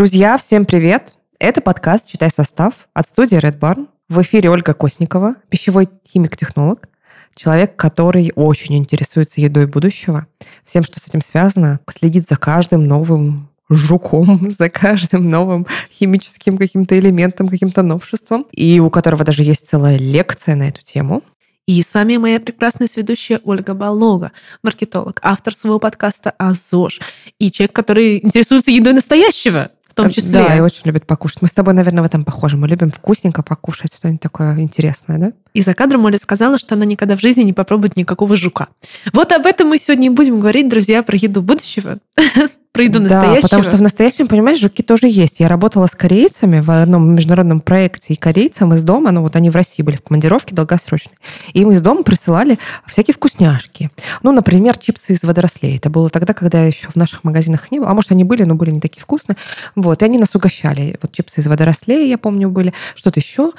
Друзья, всем привет! Это подкаст «Читай состав» от студии Red Barn. В эфире Ольга Косникова, пищевой химик-технолог, человек, который очень интересуется едой будущего, всем, что с этим связано, следит за каждым новым жуком, за каждым новым химическим каким-то элементом, каким-то новшеством, и у которого даже есть целая лекция на эту тему. И с вами моя прекрасная сведущая Ольга Балога, маркетолог, автор своего подкаста «Азош» и человек, который интересуется едой настоящего в том числе. Да, и очень любит покушать. Мы с тобой, наверное, в этом похожи. Мы любим вкусненько покушать, что-нибудь такое интересное, да? И за кадром Оля сказала, что она никогда в жизни не попробует никакого жука. Вот об этом мы сегодня и будем говорить, друзья, про еду будущего. про еду настоящего. Да, потому что в настоящем, понимаешь, жуки тоже есть. Я работала с корейцами в одном международном проекте, и корейцам из дома, ну вот они в России были в командировке долгосрочной, им из дома присылали всякие вкусняшки. Ну, например, чипсы из водорослей. Это было тогда, когда еще в наших магазинах не было. А может, они были, но были не такие вкусные. Вот, и они нас угощали. Вот чипсы из водорослей, я помню, были. Что-то еще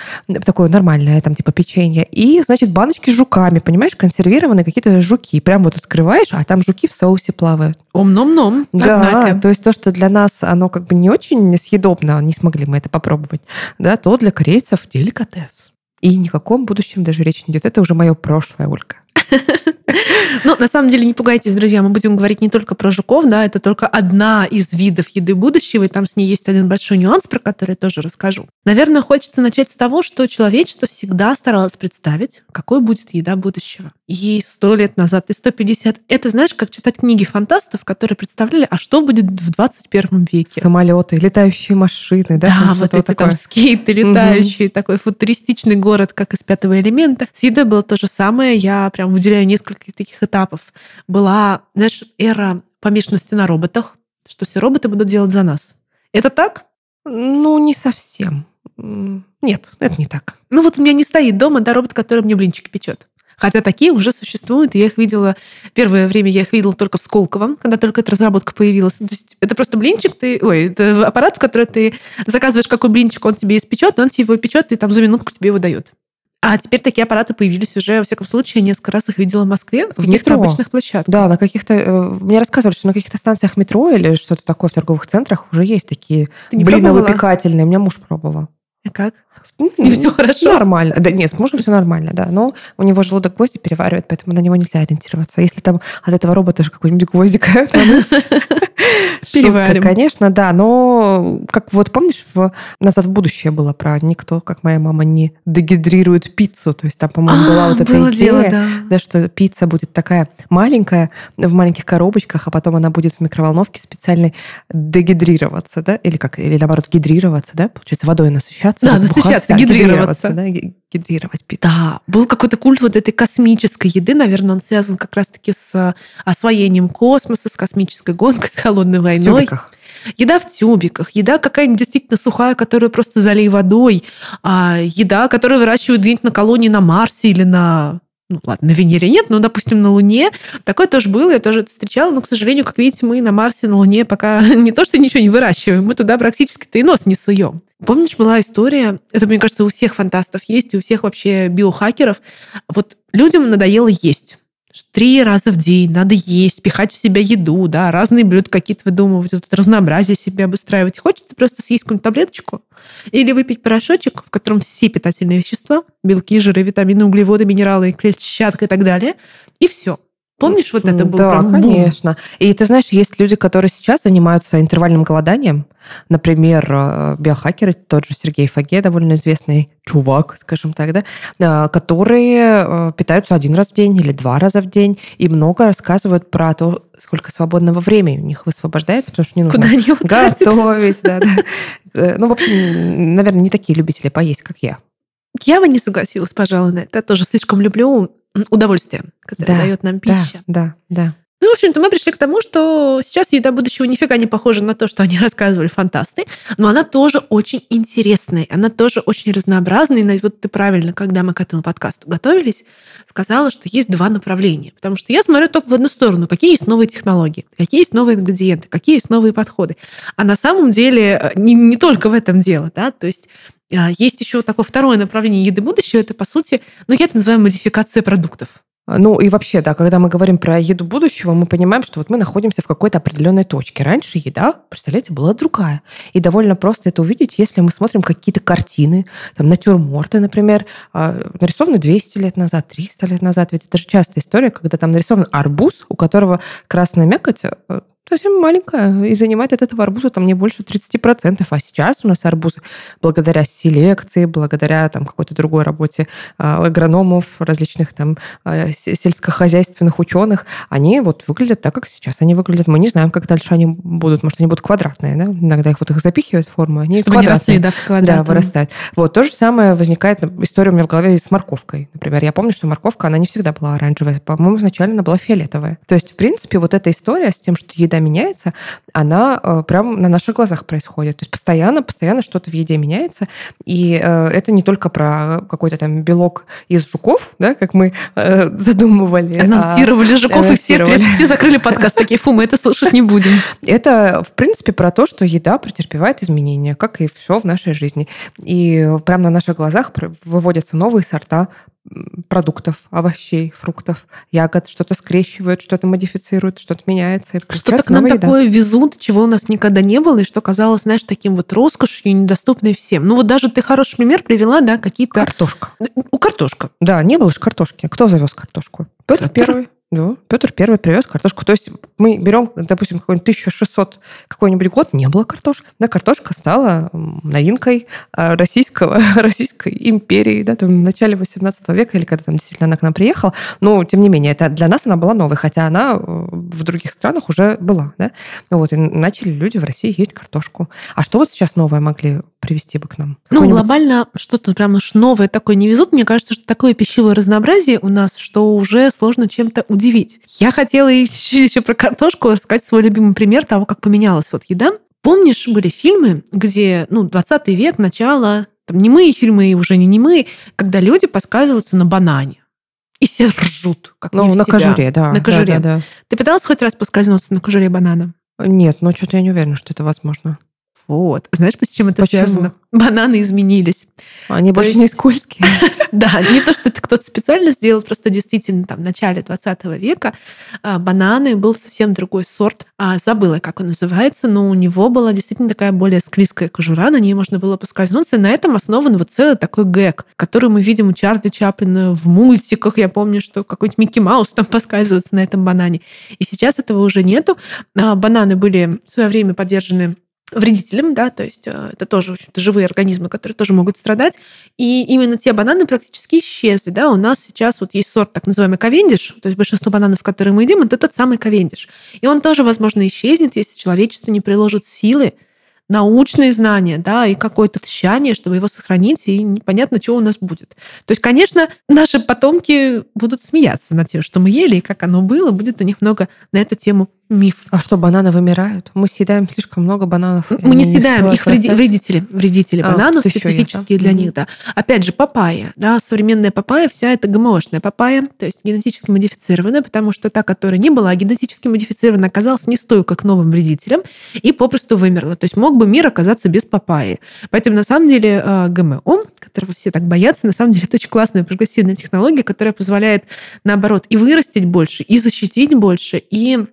такое нормальное, там, типа печенье. И, значит, баночки с жуками, понимаешь, консервированные какие-то жуки. Прям вот открываешь, а там жуки в соусе плавают. Ом-ном-ном. Да, Однако. то есть то, что для нас оно как бы не очень съедобно, не смогли мы это попробовать, да, то для корейцев деликатес. И ни о каком будущем даже речь не идет. Это уже мое прошлое, Ольга. Ну, на самом деле, не пугайтесь, друзья, мы будем говорить не только про жуков, да, это только одна из видов еды будущего, и там с ней есть один большой нюанс, про который я тоже расскажу. Наверное, хочется начать с того, что человечество всегда старалось представить, какой будет еда будущего. И сто лет назад, и 150. Это, знаешь, как читать книги фантастов, которые представляли, а что будет в 21 веке. Самолеты, летающие машины, да? Да, вот эти такое. там скейты летающие, угу. такой футуристичный город, как из пятого элемента. С едой было то же самое. Я прям выделяю несколько таких этапов. Была, знаешь, эра помешанности на роботах, что все роботы будут делать за нас. Это так? Ну, не совсем. Нет, это не так. Ну вот у меня не стоит дома, да, робот, который мне блинчики печет. Хотя такие уже существуют, и я их видела... Первое время я их видела только в Сколково, когда только эта разработка появилась. То есть это просто блинчик, ты... Ой, это аппарат, в который ты заказываешь какой блинчик, он тебе испечет, он тебе его печет, и там за минутку тебе его дает. А теперь такие аппараты появились уже, во всяком случае, я несколько раз их видела в Москве, в каких-то обычных площадках. Да, на каких-то... Э, мне рассказывали, что на каких-то станциях метро или что-то такое в торговых центрах уже есть такие блиновыпекательные. У меня муж пробовал. А как? С ним все хорошо? Нормально. Да, нет, с мужем все нормально, да. Но у него желудок гвозди переваривает, поэтому на него нельзя ориентироваться. Если там от этого робота же какой-нибудь гвоздик Переварим. конечно, да. Но как вот помнишь, в «Назад в будущее» было про никто, как моя мама, не дегидрирует пиццу. То есть там, по-моему, была вот эта идея, да, что пицца будет такая маленькая, в маленьких коробочках, а потом она будет в микроволновке специальной дегидрироваться, да? Или как? Или наоборот, гидрироваться, да? Получается, водой насыщаться, да, насыщаться, гидрироваться. да? Гидрировать пиццу. Да, был какой-то культ вот этой космической еды, наверное, он связан как раз-таки с освоением космоса, с космической гонкой, с холодной войной. В тюбиках. Еда в тюбиках, еда какая-нибудь действительно сухая, которую просто залей водой, а еда, которую выращивают где-нибудь на колонии на Марсе или на ну ладно, на Венере нет, но, допустим, на Луне. Такое тоже было, я тоже это встречала, но, к сожалению, как видите, мы на Марсе, на Луне пока не то, что ничего не выращиваем, мы туда практически-то и нос не суем. Помнишь, была история, это, мне кажется, у всех фантастов есть, и у всех вообще биохакеров. Вот людям надоело есть. Три раза в день надо есть, пихать в себя еду, да, разные блюда какие-то выдумывать, вот это разнообразие себе обустраивать. Хочется просто съесть какую-нибудь таблеточку или выпить порошочек, в котором все питательные вещества, белки, жиры, витамины, углеводы, минералы, клетчатка и так далее, и все. Помнишь, вот это был Да, прям конечно. И ты знаешь, есть люди, которые сейчас занимаются интервальным голоданием. Например, э, биохакеры, тот же Сергей Фаге, довольно известный чувак, скажем так, да, э, которые э, питаются один раз в день или два раза в день и много рассказывают про то, сколько свободного времени у них высвобождается, потому что не нужно Куда они готовить. Да, да. Ну, в общем, наверное, не такие любители поесть, как я. Я бы не согласилась, пожалуй, на это. Я тоже слишком люблю удовольствие, которое да, дает нам пища. Да, да, да. Ну, в общем-то, мы пришли к тому, что сейчас еда будущего нифига не похожа на то, что они рассказывали фантасты, но она тоже очень интересная, она тоже очень разнообразная. И вот ты правильно, когда мы к этому подкасту готовились, сказала, что есть два направления. Потому что я смотрю только в одну сторону. Какие есть новые технологии, какие есть новые ингредиенты, какие есть новые подходы. А на самом деле э, не, не только в этом дело. Да? То есть есть еще такое второе направление еды будущего. Это, по сути, ну, я это называю модификация продуктов. Ну и вообще, да, когда мы говорим про еду будущего, мы понимаем, что вот мы находимся в какой-то определенной точке. Раньше еда, представляете, была другая. И довольно просто это увидеть, если мы смотрим какие-то картины, там, натюрморты, например, а, нарисованы 200 лет назад, 300 лет назад. Ведь это же частая история, когда там нарисован арбуз, у которого красная мякоть э, совсем маленькая, и занимает от этого арбуза там не больше 30%. А сейчас у нас арбузы, благодаря селекции, благодаря там какой-то другой работе а, агрономов, различных там а, сельскохозяйственных ученых, они вот выглядят так, как сейчас они выглядят. Мы не знаем, как дальше они будут. Может, они будут квадратные, да? Иногда их вот их запихивают в форму, они Чтобы квадратные. Не росли, да, да, вырастают. Вот, то же самое возникает история у меня в голове с морковкой. Например, я помню, что морковка, она не всегда была оранжевая. По-моему, изначально она была фиолетовая. То есть, в принципе, вот эта история с тем, что еда меняется, она э, прямо на наших глазах происходит. То есть постоянно, постоянно что-то в еде меняется. И э, это не только про какой-то там белок из жуков, да, как мы э, задумывали. А анонсировали а, жуков, и все, все закрыли подкаст. Такие, фу, мы это слушать не будем. Это, в принципе, про то, что еда претерпевает изменения, как и все в нашей жизни. И прямо на наших глазах выводятся новые сорта продуктов, овощей, фруктов, ягод, что-то скрещивают, что-то модифицируют, что-то меняется. Что-то к нам еда. такое везут, чего у нас никогда не было, и что казалось, знаешь, таким вот роскошью, недоступной всем. Ну вот даже ты хороший пример привела, да, какие-то... Картошка. У картошка. Да, не было же картошки. Кто завез картошку? Петр Первый. Да, Петр Первый привез картошку. То есть мы берем, допустим, какой-нибудь 1600 какой-нибудь год, не было картошки. Да, картошка стала новинкой а, российского, Российской империи, да, там, в начале 18 века, или когда там действительно она к нам приехала. Но, тем не менее, это для нас она была новой, хотя она э, в других странах уже была, да. Вот, и начали люди в России есть картошку. А что вот сейчас новое могли привести бы к нам? Ну, глобально что-то прям уж новое такое не везут. Мне кажется, что такое пищевое разнообразие у нас, что уже сложно чем-то удивить. Я хотела еще, еще про картошку сказать свой любимый пример того, как поменялась вот еда. Помнишь, были фильмы, где, ну, 20 век, начало, там, немые фильмы и уже не немые, когда люди подсказываются на банане. И все ржут, как Ну, на себя. кожуре, да. На кожуре. Да, да, да. Ты пыталась хоть раз поскользнуться на кожуре банана? Нет, но что-то я не уверена, что это возможно. Вот. Знаешь, с чем это Почему? связано? бананы изменились. Они То больше есть... не скользкие. да, не то, что это кто-то специально сделал, просто действительно там в начале 20 века а, бананы был совсем другой сорт. А, забыла, как он называется, но у него была действительно такая более склизкая кожура, на ней можно было поскользнуться. И на этом основан вот целый такой гэг, который мы видим у Чарли Чаплина в мультиках. Я помню, что какой-нибудь Микки Маус там поскальзывается на этом банане. И сейчас этого уже нету. А, бананы были в свое время подвержены вредителям, да, то есть э, это тоже, в общем-то, живые организмы, которые тоже могут страдать. И именно те бананы практически исчезли, да, у нас сейчас вот есть сорт так называемый ковендиш, то есть большинство бананов, которые мы едим, это тот самый ковендиш. И он тоже, возможно, исчезнет, если человечество не приложит силы научные знания, да, и какое-то тщание, чтобы его сохранить, и непонятно, что у нас будет. То есть, конечно, наши потомки будут смеяться над тем, что мы ели, и как оно было, будет у них много на эту тему миф. А что, бананы вымирают? Мы съедаем слишком много бананов. Мы не съедаем, их вреди, вредители, вредители а, бананов специфические для mm-hmm. них, да. Опять же, папайя, да, современная папайя, вся это ГМОшная папайя, то есть генетически модифицированная, потому что та, которая не была генетически модифицирована, оказалась не стойка к новым вредителям и попросту вымерла. То есть мог бы мир оказаться без папайи. Поэтому, на самом деле, а, ГМО, которого все так боятся, на самом деле это очень классная прогрессивная технология, которая позволяет, наоборот, и вырастить больше, и защитить больше, и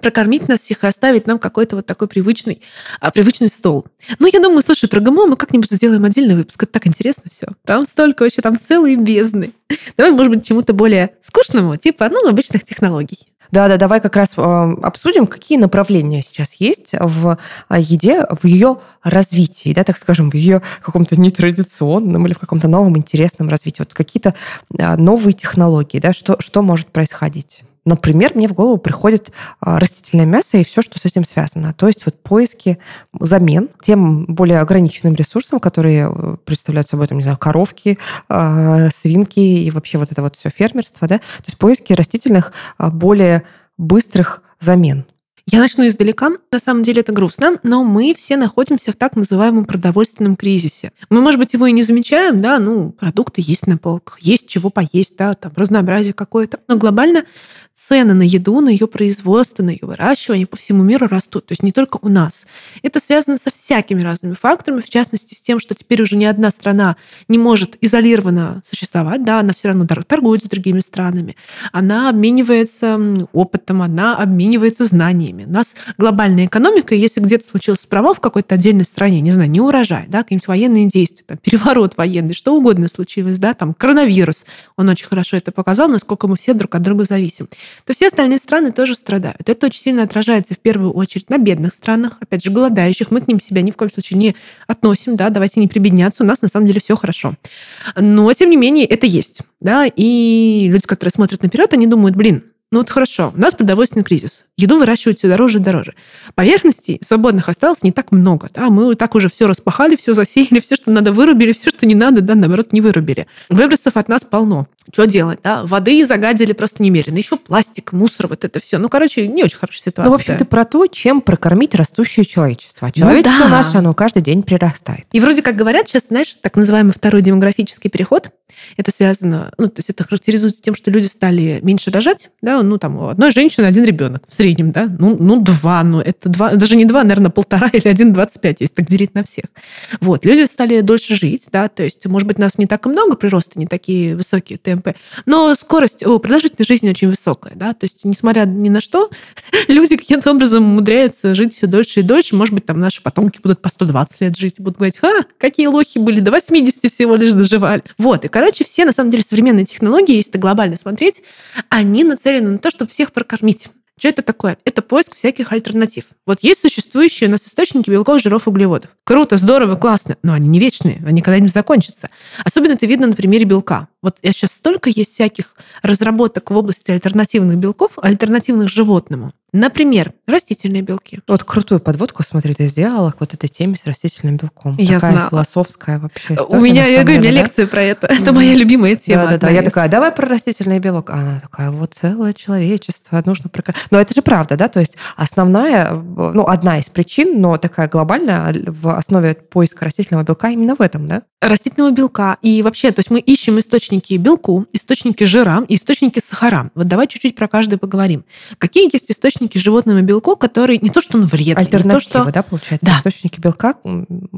прокормить нас всех и оставить нам какой-то вот такой привычный, а, привычный стол. Ну, я думаю, слушай, про ГМО мы как-нибудь сделаем отдельный выпуск. Это так интересно все. Там столько вообще, там целые бездны. Давай, может быть, чему-то более скучному, типа, ну, обычных технологий. Да, да, давай как раз э, обсудим, какие направления сейчас есть в а, еде, в ее развитии, да, так скажем, в ее каком-то нетрадиционном или в каком-то новом интересном развитии. Вот какие-то э, новые технологии, да, что, что может происходить? Например, мне в голову приходит а, растительное мясо и все, что с этим связано. То есть вот поиски замен тем более ограниченным ресурсам, которые э, представляют собой, там, не знаю, коровки, а, свинки и вообще вот это вот все фермерство, да, то есть поиски растительных а, более быстрых замен. Я начну издалека. На самом деле это грустно, но мы все находимся в так называемом продовольственном кризисе. Мы, может быть, его и не замечаем, да, ну, продукты есть на полках, есть чего поесть, да, там разнообразие какое-то. Но глобально цены на еду, на ее производство, на ее выращивание по всему миру растут. То есть не только у нас. Это связано со всякими разными факторами, в частности, с тем, что теперь уже ни одна страна не может изолированно существовать, да, она все равно торгует с другими странами, она обменивается опытом, она обменивается знаниями. У нас глобальная экономика, если где-то случился провал в какой-то отдельной стране, не знаю, не урожай, да, какие-нибудь военные действия, там, переворот военный, что угодно случилось, да, там, коронавирус, он очень хорошо это показал, насколько мы все друг от друга зависим то все остальные страны тоже страдают. Это очень сильно отражается в первую очередь на бедных странах, опять же, голодающих. Мы к ним себя ни в коем случае не относим, да, давайте не прибедняться, у нас на самом деле все хорошо. Но, тем не менее, это есть, да, и люди, которые смотрят наперед, они думают, блин, ну вот хорошо, у нас продовольственный кризис. Еду выращивают все дороже и дороже. Поверхностей свободных осталось не так много. Да? Мы так уже все распахали, все засеяли, все, что надо, вырубили, все, что не надо, да, наоборот, не вырубили. Выбросов от нас полно. Что делать? Да? Воды загадили просто немерено. Еще пластик, мусор, вот это все. Ну, короче, не очень хорошая ситуация. Ну, в общем, ты про то, чем прокормить растущее человечество. А человечество ну, да. наше, оно каждый день прирастает. И вроде как говорят сейчас, знаешь, так называемый второй демографический переход, это связано, ну, то есть это характеризуется тем, что люди стали меньше рожать, да, ну, там, у одной женщины один ребенок в среднем, да, ну, ну, два, ну, это два, даже не два, наверное, полтора или один двадцать пять, если так делить на всех. Вот, люди стали дольше жить, да, то есть, может быть, нас не так и много прироста, не такие высокие темпы, но скорость, о, продолжительность жизни очень высокая, да, то есть, несмотря ни на что, люди каким-то образом умудряются жить все дольше и дольше, может быть, там наши потомки будут по 120 лет жить, будут говорить, ха, какие лохи были, до 80 всего лишь доживали. Вот, и, короче, все, на самом деле, современные технологии, если глобально смотреть, они нацелены на то, чтобы всех прокормить. Что это такое? Это поиск всяких альтернатив. Вот есть существующие у нас источники белков, жиров, углеводов. Круто, здорово, классно, но они не вечные, они когда-нибудь закончатся. Особенно это видно на примере белка. Вот я сейчас столько есть всяких разработок в области альтернативных белков, альтернативных животному. Например, растительные белки. Вот крутую подводку, смотри, ты сделала к вот этой теме с растительным белком. Я такая знала. философская вообще история, У меня, я говорю, у меня лекция про это. Это моя любимая тема. Да-да-да. Я такая, давай про растительный белок. А она такая, вот целое человечество нужно про... Но это же правда, да? То есть основная, ну, одна из причин, но такая глобальная в основе поиска растительного белка именно в этом, да? Растительного белка. И вообще, то есть мы ищем источники белку, источники жира и источники сахара. Вот давай чуть-чуть про каждый поговорим. Какие есть источники животного белка, который не то, что он вредный, Альтернатива, не то, что... да, получается? Да. Источники белка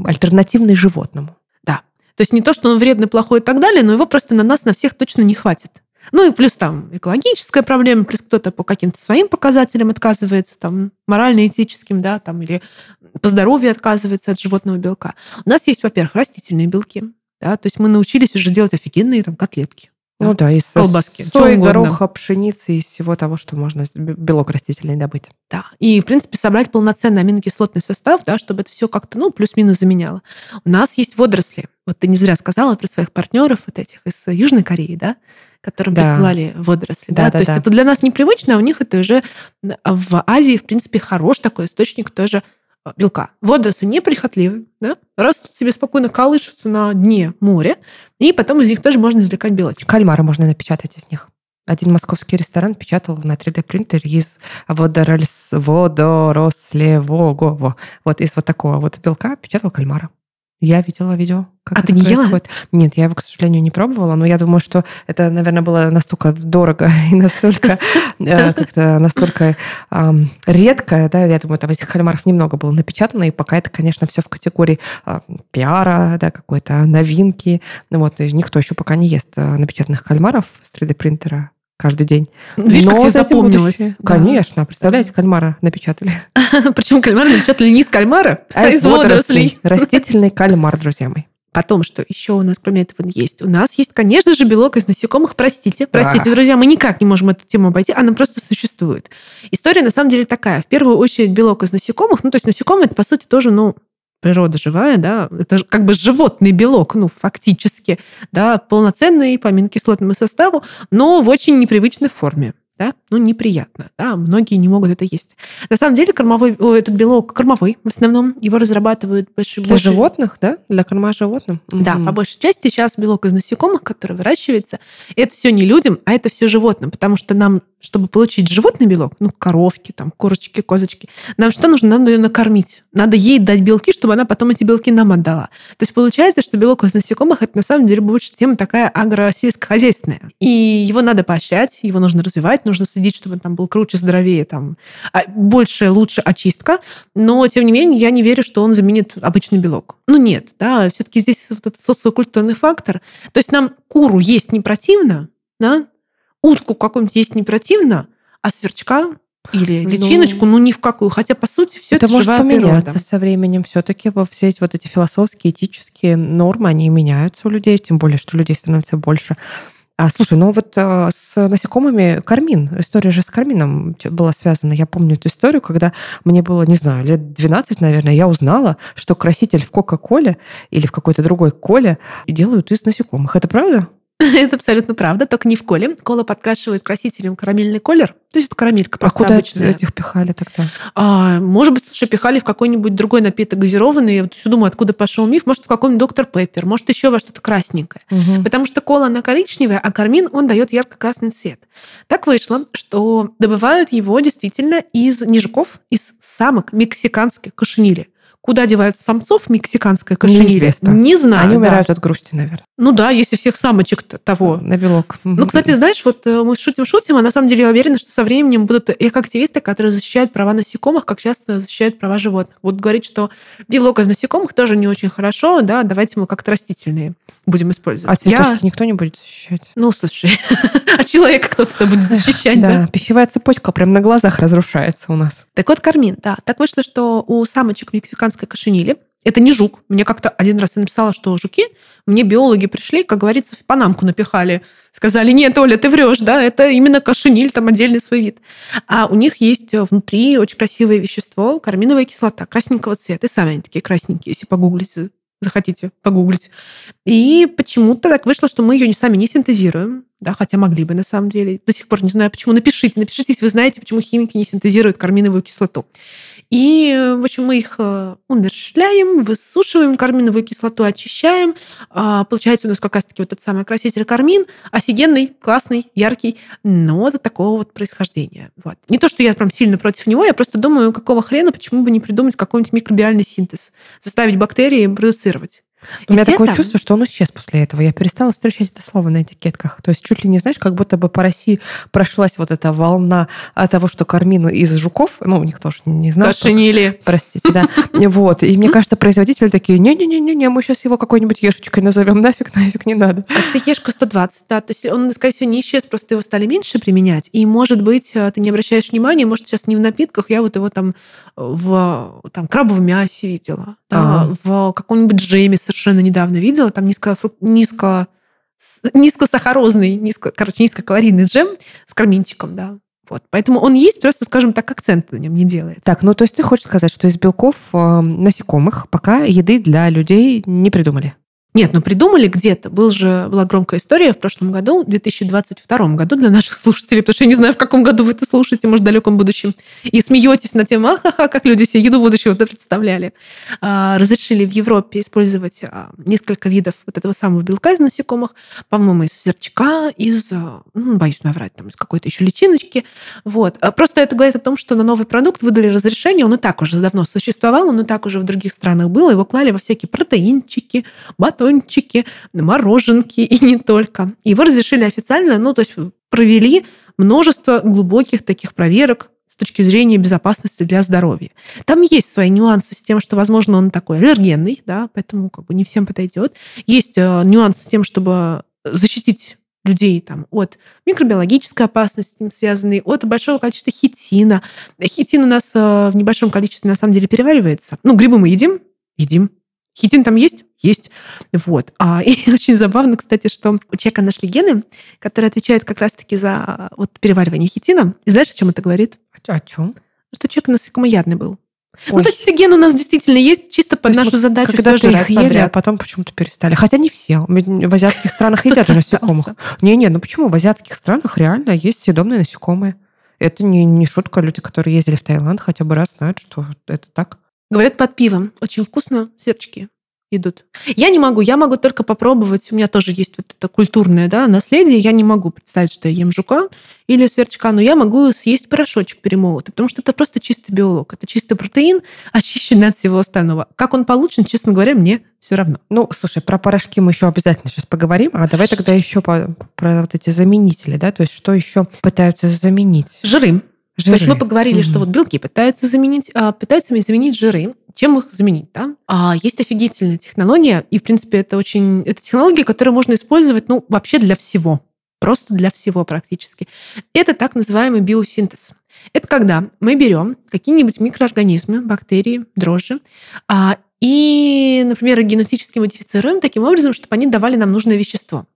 альтернативный животному. Да. То есть не то, что он вредный, плохой и так далее, но его просто на нас, на всех точно не хватит. Ну и плюс там экологическая проблема, плюс кто-то по каким-то своим показателям отказывается, там морально-этическим, да, там или по здоровью отказывается от животного белка. У нас есть, во-первых, растительные белки, да, то есть мы научились уже делать офигенные там котлетки. Ну да, из колбаски. Сои, гороха, пшеницы, из всего того, что можно белок растительный добыть. Да, и, в принципе, собрать полноценный аминокислотный состав, да, чтобы это все как-то, ну, плюс-минус заменяло. У нас есть водоросли. Вот ты не зря сказала про своих партнеров вот этих из Южной Кореи, да, которым да. присылали водоросли. Да, да, да То есть да. это для нас непривычно, а у них это уже в Азии, в принципе, хорош такой источник тоже белка. Водоросли неприхотливы, да? растут себе спокойно, колышутся на дне моря, и потом из них тоже можно извлекать белочек. Кальмары можно напечатать из них. Один московский ресторан печатал на 3D-принтере из водорос... водорослевого. Вот из вот такого вот белка печатал кальмара. Я видела видео. Как а ты не происходит. ела? Нет, я его, к сожалению, не пробовала, но я думаю, что это, наверное, было настолько дорого и настолько э, как-то настолько редко, да, я думаю, там этих кальмаров немного было напечатано, и пока это, конечно, все в категории а, пиара, да, какой-то новинки. Ну вот, никто еще пока не ест э, напечатанных кальмаров с 3D-принтера каждый день. Видишь, Но как тебе запомнилось. Да. Конечно. Представляете, кальмара напечатали. Причем кальмара напечатали не из кальмара, а, из водорослей. Растительный кальмар, друзья мои. Потом, что еще у нас, кроме этого, есть? У нас есть, конечно же, белок из насекомых. Простите, простите, друзья, мы никак не можем эту тему обойти, она просто существует. История, на самом деле, такая. В первую очередь, белок из насекомых, ну, то есть насекомые, это, по сути, тоже, ну, природа живая, да, это как бы животный белок, ну, фактически, да, полноценный по аминокислотному составу, но в очень непривычной форме да, ну, неприятно, да, многие не могут это есть. На самом деле кормовой, о, этот белок кормовой в основном, его разрабатывают больше... Для больше... животных, да? Для корма животным? Да, по большей части сейчас белок из насекомых, который выращивается, это все не людям, а это все животным, потому что нам чтобы получить животный белок, ну, коровки, там, курочки, козочки, нам что нужно? Надо ее накормить. Надо ей дать белки, чтобы она потом эти белки нам отдала. То есть получается, что белок из насекомых это на самом деле больше тема такая агросельскохозяйственная. И его надо поощрять, его нужно развивать, нужно следить, чтобы он там был круче, здоровее, там, а, больше, лучше очистка. Но, тем не менее, я не верю, что он заменит обычный белок. Ну, нет, да, все-таки здесь вот этот социокультурный фактор. То есть нам куру есть не противно, да, утку какую-нибудь есть не противно, а сверчка или личиночку, ну, ну ни в какую. Хотя, по сути, все это, это может поменяться природа. со временем. Все-таки все эти вот эти философские, этические нормы, они меняются у людей, тем более, что людей становится больше. А, слушай, ну вот э, с насекомыми кармин, история же с кармином была связана. Я помню эту историю, когда мне было, не знаю, лет 12, наверное, я узнала, что краситель в Кока-Коле или в какой-то другой коле делают из насекомых. Это правда? Это абсолютно правда, только не в коле. Кола подкрашивает красителем карамельный колер. То есть это карамелька А куда обычная. этих пихали тогда? А, может быть, слушай, пихали в какой-нибудь другой напиток газированный. Я вот все думаю, откуда пошел миф. Может, в каком-нибудь доктор Пеппер, может, еще во что-то красненькое. Угу. Потому что кола, она коричневая, а кармин, он дает ярко-красный цвет. Так вышло, что добывают его действительно из нежиков, из самок мексиканских кошенили. Куда девают самцов мексиканская кошенилия? Не знаю. Они умирают да. от грусти, наверное. Ну да, если всех самочек того. На белок. Ну, кстати, знаешь, вот э, мы шутим-шутим, а на самом деле я уверена, что со временем будут экоактивисты, которые защищают права насекомых, как часто защищают права животных. Будут говорить, что белок из насекомых тоже не очень хорошо, да, давайте мы как-то растительные будем использовать. А цветочки я... никто не будет защищать? Ну, слушай, а человека кто-то будет защищать, да? пищевая цепочка прям на глазах разрушается у нас. Так вот, кармин, да. Так вышло, что у самочек мексиканских американской кошенили. Это не жук. Мне как-то один раз я написала, что жуки, мне биологи пришли, как говорится, в панамку напихали. Сказали, нет, Оля, ты врешь, да, это именно кошениль, там отдельный свой вид. А у них есть внутри очень красивое вещество, карминовая кислота, красненького цвета. И сами они такие красненькие, если погуглите, захотите погуглить. И почему-то так вышло, что мы ее сами не синтезируем, да, хотя могли бы на самом деле. До сих пор не знаю, почему. Напишите, напишите, если вы знаете, почему химики не синтезируют карминовую кислоту. И, в общем, мы их э, умерщвляем, высушиваем, карминовую кислоту очищаем. А, получается у нас как раз-таки вот этот самый краситель кармин. Офигенный, классный, яркий, но это такого вот происхождения. Вот. Не то, что я прям сильно против него, я просто думаю, какого хрена, почему бы не придумать какой-нибудь микробиальный синтез, заставить бактерии продуцировать. У меня такое чувство, что он исчез после этого. Я перестала встречать это слово на этикетках. То есть чуть ли не знаешь, как будто бы по России прошлась вот эта волна от того, что кармин из жуков, ну, никто же не знал. Кошенили. Простите, да. Вот. И мне кажется, производители такие, не-не-не-не, мы сейчас его какой-нибудь ешечкой назовем. Нафиг, нафиг, не надо. Это ешка 120, да. То есть он, скорее всего, не исчез, просто его стали меньше применять. И, может быть, э, ты не обращаешь внимания, может, сейчас не в напитках, я вот его там в там, крабовом мясе видела, да, в каком-нибудь джеме совершенно недавно видела, там низко, низко, низкосахарозный, низко, короче, низкокалорийный джем с карминчиком, да. Вот. Поэтому он есть, просто, скажем так, акцент на нем не делает. Так, ну то есть ты хочешь сказать, что из белков э, насекомых пока еды для людей не придумали? Нет, ну придумали где-то. Был же, была громкая история в прошлом году, в 2022 году для наших слушателей, потому что я не знаю, в каком году вы это слушаете, может, в далеком будущем, и смеетесь на тему, ахаха, как люди себе еду будущего представляли. А, разрешили в Европе использовать а, несколько видов вот этого самого белка из насекомых, по-моему, из сверчка, из, а, ну, боюсь наврать, там, из какой-то еще личиночки. Вот. Просто это говорит о том, что на новый продукт выдали разрешение, он и так уже давно существовал, он и так уже в других странах был, его клали во всякие протеинчики, батончики, мороженки и не только. Его разрешили официально, ну, то есть провели множество глубоких таких проверок с точки зрения безопасности для здоровья. Там есть свои нюансы с тем, что, возможно, он такой аллергенный, да, поэтому как бы не всем подойдет. Есть э, нюансы с тем, чтобы защитить людей там, от микробиологической опасности, связанной, от большого количества хитина. Хитин у нас э, в небольшом количестве на самом деле переваривается. Ну, грибы мы едим, едим. Хитин там есть? Есть. Вот. А, и очень забавно, кстати, что у человека нашли гены, которые отвечают как раз-таки за вот, переваривание хитина. И знаешь, о чем это говорит? О чем? Что человек насекомоядный был. Ой. Ну, то есть эти гены у нас действительно есть, чисто под нашу вот задачу когда все их ели, подряд. а потом почему-то перестали. Хотя не все. В азиатских странах едят насекомых. Не-не, ну почему? В азиатских странах реально есть съедобные насекомые. Это не, не шутка. Люди, которые ездили в Таиланд, хотя бы раз знают, что это так. Говорят, под пивом. Очень вкусно, серчки. идут. Я не могу, я могу только попробовать. У меня тоже есть вот это культурное да, наследие. Я не могу представить, что я ем жука или сверчка, но я могу съесть порошочек перемолотый, потому что это просто чистый белок. Это чистый протеин, очищенный от всего остального. Как он получен, честно говоря, мне все равно. Ну, слушай, про порошки мы еще обязательно сейчас поговорим, а давай тогда еще по, про вот эти заменители, да, то есть что еще пытаются заменить? Жиры. Жиры. То есть мы поговорили, mm-hmm. что вот белки пытаются заменить, а, пытаются заменить жиры. Чем их заменить? Да? А есть офигительная технология, и, в принципе, это очень... Это технология, которую можно использовать, ну, вообще для всего. Просто для всего практически. Это так называемый биосинтез. Это когда мы берем какие-нибудь микроорганизмы, бактерии, дрожжи, а, и, например, генетически модифицируем таким образом, чтобы они давали нам нужное вещество.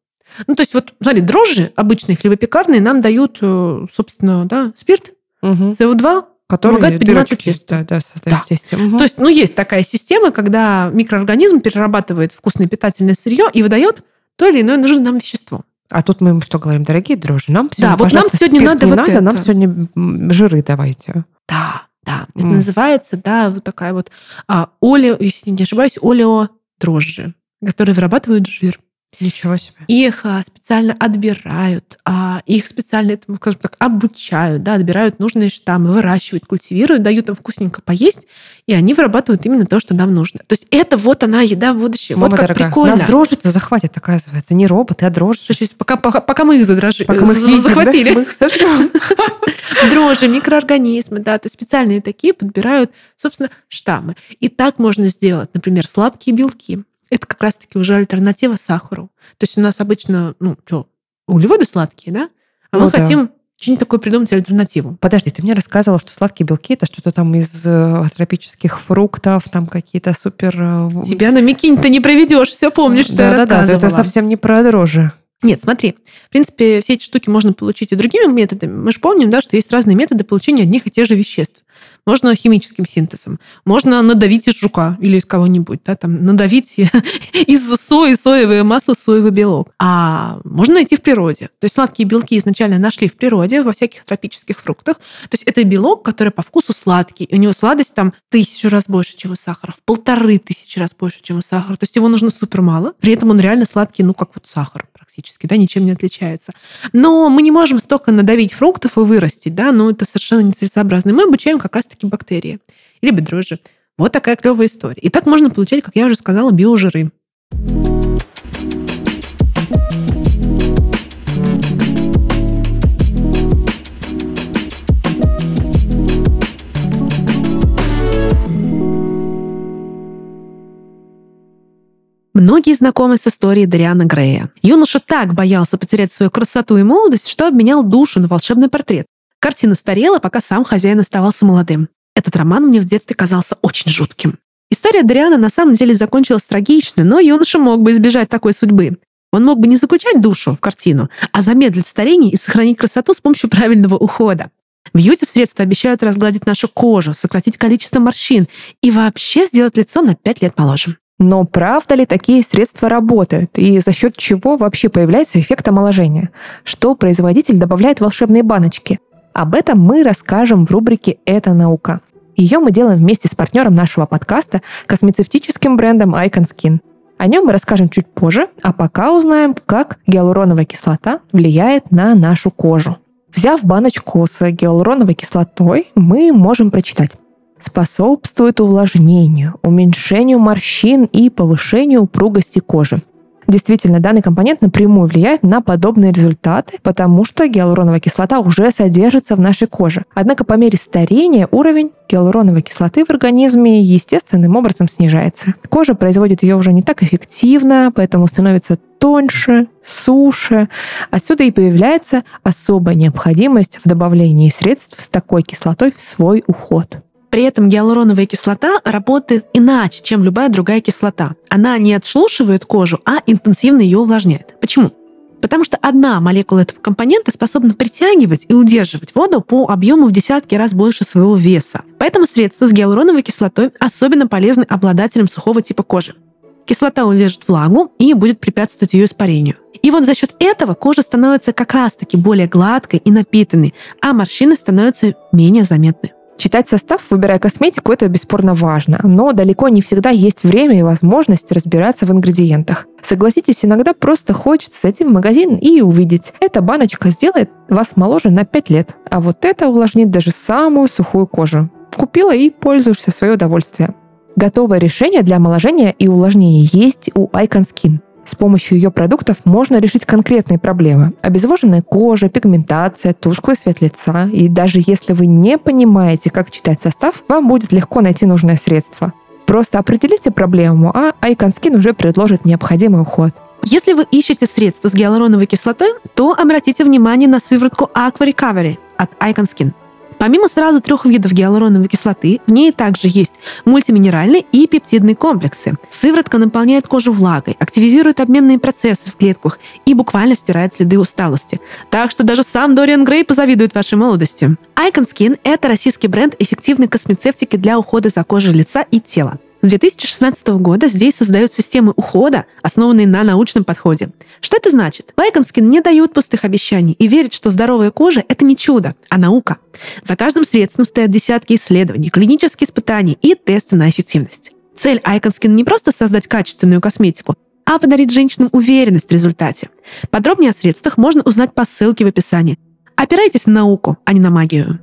Ну, то есть вот, смотри, дрожжи обычные, хлебопекарные, нам дают, э, собственно, да, спирт, угу. СО2, который помогает подниматься тест. Да, да, да. тесте. Угу. То есть, ну, есть такая система, когда микроорганизм перерабатывает вкусное питательное сырье и выдает то или иное нужное нам вещество. А тут мы им что говорим, дорогие дрожжи, нам сегодня, да, вот нам сегодня надо вот надо, это. нам сегодня жиры давайте. Да, да. Mm. Это называется, да, вот такая вот а, олео, если не ошибаюсь, олео дрожжи, которые вырабатывают жир. Ничего себе. Их а, специально отбирают, а их специально, скажем так, обучают, да, отбирают нужные штаммы, выращивают, культивируют, дают им вкусненько поесть, и они вырабатывают именно то, что нам нужно. То есть это вот она, еда в будущее. Мама вот как дорогая, прикольно. Нас дрожжи захватят, оказывается. Не роботы, а дрожжи. Пока, пока, пока мы их задрожи, пока мы их захватили. Да? Мы их дрожжи, микроорганизмы, да, то есть специальные такие подбирают, собственно, штаммы. И так можно сделать, например, сладкие белки это как раз-таки уже альтернатива сахару. То есть у нас обычно, ну, что, углеводы сладкие, да? А ну, мы да. хотим что-нибудь такое придумать альтернативу. Подожди, ты мне рассказывала, что сладкие белки это что-то там из э, тропических фруктов, там какие-то супер... Э, Тебя на Микинь-то не проведешь, все помнишь, что да, я да, рассказывала. Да, это совсем не про дрожжи. Нет, смотри, в принципе, все эти штуки можно получить и другими методами. Мы же помним, да, что есть разные методы получения одних и тех же веществ. Можно химическим синтезом, можно надавить из жука или из кого-нибудь, да, там, надавить из сои, соевое масло, соевый белок. А можно найти в природе. То есть сладкие белки изначально нашли в природе, во всяких тропических фруктах. То есть это белок, который по вкусу сладкий, и у него сладость там тысячу раз больше, чем у сахара, в полторы тысячи раз больше, чем у сахара. То есть его нужно супер мало, при этом он реально сладкий, ну, как вот сахар практически, да, ничем не отличается. Но мы не можем столько надавить фруктов и вырастить, да, но это совершенно нецелесообразно. Мы обучаем как раз-таки бактерии, либо дрожжи. Вот такая клевая история. И так можно получать, как я уже сказала, биожиры. Многие знакомы с историей Дариана Грея. Юноша так боялся потерять свою красоту и молодость, что обменял душу на волшебный портрет. Картина старела, пока сам хозяин оставался молодым. Этот роман мне в детстве казался очень жутким. История Дариана на самом деле закончилась трагично, но юноша мог бы избежать такой судьбы. Он мог бы не заключать душу в картину, а замедлить старение и сохранить красоту с помощью правильного ухода. Бьюти-средства обещают разгладить нашу кожу, сократить количество морщин и вообще сделать лицо на 5 лет моложе. Но правда ли такие средства работают? И за счет чего вообще появляется эффект омоложения? Что производитель добавляет в волшебные баночки? Об этом мы расскажем в рубрике «Это наука». Ее мы делаем вместе с партнером нашего подкаста, космецевтическим брендом Icon Skin. О нем мы расскажем чуть позже, а пока узнаем, как гиалуроновая кислота влияет на нашу кожу. Взяв баночку с гиалуроновой кислотой, мы можем прочитать способствует увлажнению, уменьшению морщин и повышению упругости кожи. Действительно, данный компонент напрямую влияет на подобные результаты, потому что гиалуроновая кислота уже содержится в нашей коже. Однако по мере старения уровень гиалуроновой кислоты в организме естественным образом снижается. Кожа производит ее уже не так эффективно, поэтому становится тоньше, суше. Отсюда и появляется особая необходимость в добавлении средств с такой кислотой в свой уход. При этом гиалуроновая кислота работает иначе, чем любая другая кислота. Она не отшелушивает кожу, а интенсивно ее увлажняет. Почему? Потому что одна молекула этого компонента способна притягивать и удерживать воду по объему в десятки раз больше своего веса. Поэтому средства с гиалуроновой кислотой особенно полезны обладателям сухого типа кожи. Кислота удержит влагу и будет препятствовать ее испарению. И вот за счет этого кожа становится как раз-таки более гладкой и напитанной, а морщины становятся менее заметны. Читать состав, выбирая косметику, это бесспорно важно, но далеко не всегда есть время и возможность разбираться в ингредиентах. Согласитесь, иногда просто хочется зайти в магазин и увидеть. Эта баночка сделает вас моложе на 5 лет, а вот это увлажнит даже самую сухую кожу. Купила и пользуешься в свое удовольствие. Готовое решение для омоложения и увлажнения есть у Icon Skin. С помощью ее продуктов можно решить конкретные проблемы. Обезвоженная кожа, пигментация, тусклый цвет лица. И даже если вы не понимаете, как читать состав, вам будет легко найти нужное средство. Просто определите проблему, а Skin уже предложит необходимый уход. Если вы ищете средства с гиалуроновой кислотой, то обратите внимание на сыворотку Aqua Recovery от Icon Skin. Помимо сразу трех видов гиалуроновой кислоты, в ней также есть мультиминеральные и пептидные комплексы. Сыворотка наполняет кожу влагой, активизирует обменные процессы в клетках и буквально стирает следы усталости. Так что даже сам Дориан Грей позавидует вашей молодости. Icon Skin – это российский бренд эффективной космецевтики для ухода за кожей лица и тела. С 2016 года здесь создают системы ухода, основанные на научном подходе. Что это значит? Вайконскин не дают пустых обещаний и верит, что здоровая кожа – это не чудо, а наука. За каждым средством стоят десятки исследований, клинические испытания и тесты на эффективность. Цель Айконскин не просто создать качественную косметику, а подарить женщинам уверенность в результате. Подробнее о средствах можно узнать по ссылке в описании. Опирайтесь на науку, а не на магию.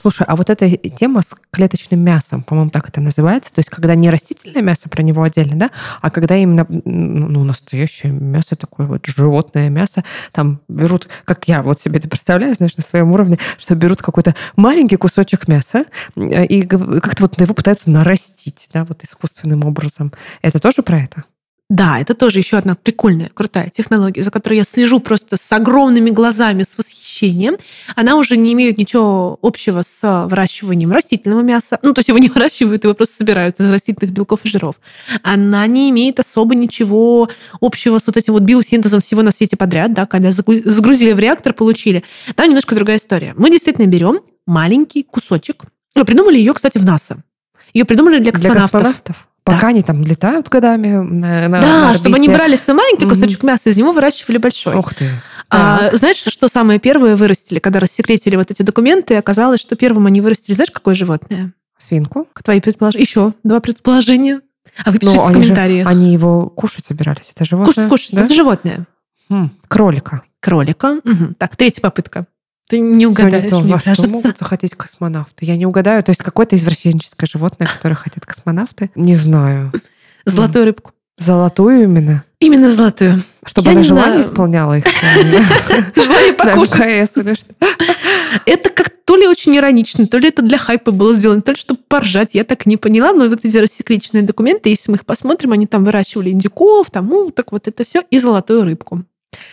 Слушай, а вот эта тема с клеточным мясом, по-моему, так это называется, то есть когда не растительное мясо, про него отдельно, да, а когда именно ну, настоящее мясо, такое вот животное мясо, там берут, как я вот себе это представляю, знаешь, на своем уровне, что берут какой-то маленький кусочек мяса э, и как-то вот его пытаются нарастить, да, вот искусственным образом. Это тоже про это? Да, это тоже еще одна прикольная, крутая технология, за которой я слежу просто с огромными глазами, с восхищением. Она уже не имеет ничего общего с выращиванием растительного мяса. Ну, то есть его не выращивают, его просто собирают из растительных белков и жиров. Она не имеет особо ничего общего с вот этим вот биосинтезом всего на свете подряд, да, когда загрузили в реактор, получили. Там немножко другая история. Мы действительно берем маленький кусочек. Мы придумали ее, кстати, в НАСА. Ее придумали для космонавтов. Для космонавтов? Пока да. они там летают годами на, на Да, на чтобы они брали самый маленький кусочек mm-hmm. мяса, из него выращивали большой. Ух ты. А, знаешь, что самое первое вырастили, когда рассекретили вот эти документы, оказалось, что первым они вырастили, знаешь, какое животное? Свинку. Твои предположения. Еще два предположения. А вы пишите Но в они комментариях. Же, они его кушать собирались. Это животное? Кушать, кушать. Да? Это животное. Хм, кролика. Кролика. Угу. Так, третья попытка. Ты не угадаешь, то. мне Во кажется. что могут захотеть космонавты? Я не угадаю. То есть какое-то извращенческое животное, которое хотят космонавты? Не знаю. Золотую рыбку. Золотую именно? Именно золотую. Чтобы Я она желание знаю. исполняла их? Желание покушать. Это как то ли очень иронично, то ли это для хайпа было сделано, то ли чтобы поржать, я так не поняла. Но вот эти рассекреченные документы, если мы их посмотрим, они там выращивали индюков, там, так вот это все, и золотую рыбку.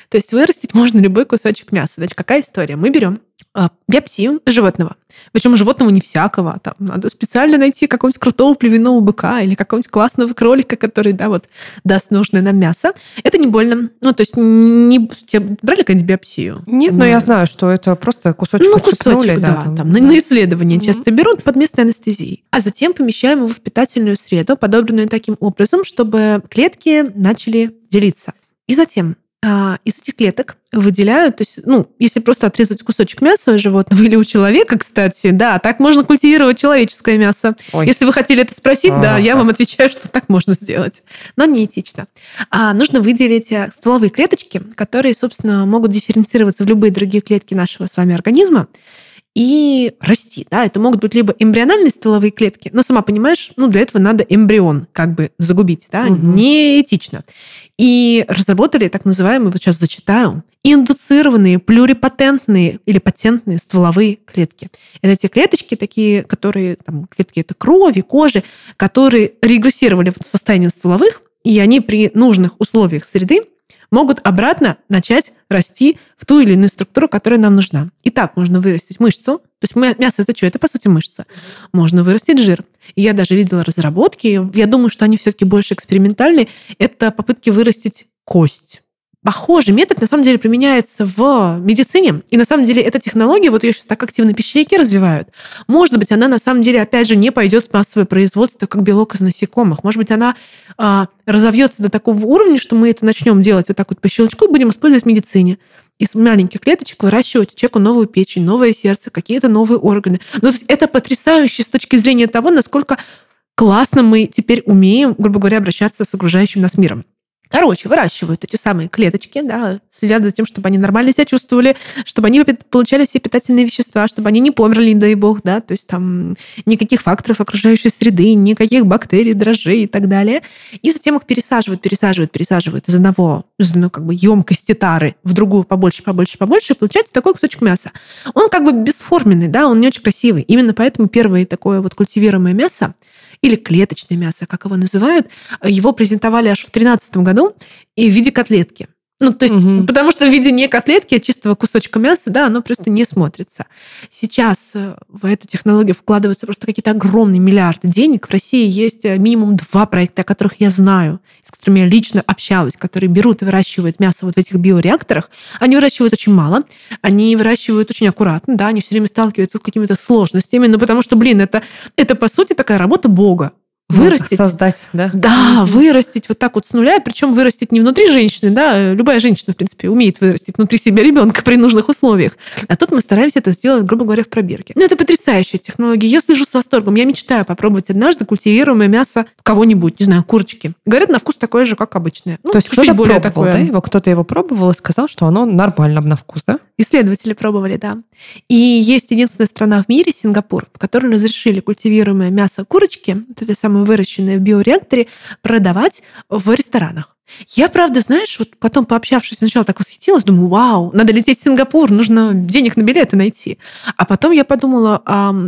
То есть вырастить можно любой кусочек мяса. Значит, какая история? Мы берем а, биопсию животного. Причем животного не всякого. Там надо специально найти какого-нибудь крутого племенного быка или какого-нибудь классного кролика, который, да, вот даст нужное нам мясо. Это не больно. Ну, то есть не... Тебе брали какую-нибудь биопсию? Нет, но я знаю, что это просто кусочек Ну, кусочек, да. да там, да. На, на исследование mm-hmm. часто берут под местной анестезией. А затем помещаем его в питательную среду, подобранную таким образом, чтобы клетки начали делиться. И затем а, из этих клеток выделяют, то есть, ну, если просто отрезать кусочек мяса у животного или у человека, кстати, да, так можно культивировать человеческое мясо. Ой. Если вы хотели это спросить, А-а-а. да, я вам отвечаю, что так можно сделать, но неэтично. А нужно выделить э, стволовые клеточки, которые, собственно, могут дифференцироваться в любые другие клетки нашего с вами организма и расти. Да? Это могут быть либо эмбриональные стволовые клетки, но сама понимаешь, ну, для этого надо эмбрион как бы загубить. Да? Угу. Неэтично. И разработали так называемые, вот сейчас зачитаю, индуцированные плюрипатентные или патентные стволовые клетки. Это те клеточки такие, которые, там, клетки это крови, кожи, которые регрессировали в состоянии стволовых, и они при нужных условиях среды могут обратно начать расти в ту или иную структуру, которая нам нужна. И так можно вырастить мышцу. То есть мясо это что? Это, по сути, мышца. Можно вырастить жир. Я даже видела разработки. Я думаю, что они все-таки больше экспериментальные. Это попытки вырастить кость похожий метод на самом деле применяется в медицине. И на самом деле эта технология, вот ее сейчас так активно пищевики развивают, может быть, она на самом деле, опять же, не пойдет в массовое производство, как белок из насекомых. Может быть, она а, разовьется до такого уровня, что мы это начнем делать вот так вот по щелчку будем использовать в медицине. из маленьких клеточек выращивать человеку новую печень, новое сердце, какие-то новые органы. Ну, то есть это потрясающе с точки зрения того, насколько классно мы теперь умеем, грубо говоря, обращаться с окружающим нас миром. Короче, выращивают эти самые клеточки, да, следят за тем, чтобы они нормально себя чувствовали, чтобы они получали все питательные вещества, чтобы они не померли, не дай бог, да, то есть там никаких факторов окружающей среды, никаких бактерий, дрожжей и так далее. И затем их пересаживают, пересаживают, пересаживают из одного, из одной как бы емкости тары в другую побольше, побольше, побольше, и получается такой кусочек мяса. Он как бы бесформенный, да, он не очень красивый. Именно поэтому первое такое вот культивируемое мясо, или клеточное мясо, как его называют, его презентовали аж в 2013 году и в виде котлетки. Ну, то есть, угу. потому что в виде не котлетки, а чистого кусочка мяса, да, оно просто не смотрится. Сейчас э, в эту технологию вкладываются просто какие-то огромные миллиарды денег. В России есть э, минимум два проекта, о которых я знаю, с которыми я лично общалась, которые берут и выращивают мясо вот в этих биореакторах. Они выращивают очень мало, они выращивают очень аккуратно, да, они все время сталкиваются с какими-то сложностями, ну, потому что, блин, это, это по сути такая работа Бога вырастить. Создать, да? Да, вырастить вот так вот с нуля, причем вырастить не внутри женщины, да, любая женщина, в принципе, умеет вырастить внутри себя ребенка при нужных условиях. А тут мы стараемся это сделать, грубо говоря, в пробирке. Ну, это потрясающая технология. Я слежу с восторгом. Я мечтаю попробовать однажды культивируемое мясо кого-нибудь, не знаю, курочки. Говорят, на вкус такое же, как обычное. Ну, То есть кто-то более пробовал, такое. да, его кто-то его пробовал и сказал, что оно нормально на вкус, да? Исследователи пробовали, да. И есть единственная страна в мире, Сингапур, в которой разрешили культивируемое мясо курочки, вот это самое выращенное в биореакторе, продавать в ресторанах. Я, правда, знаешь, вот потом пообщавшись, сначала так восхитилась, думаю, вау, надо лететь в Сингапур, нужно денег на билеты найти. А потом я подумала,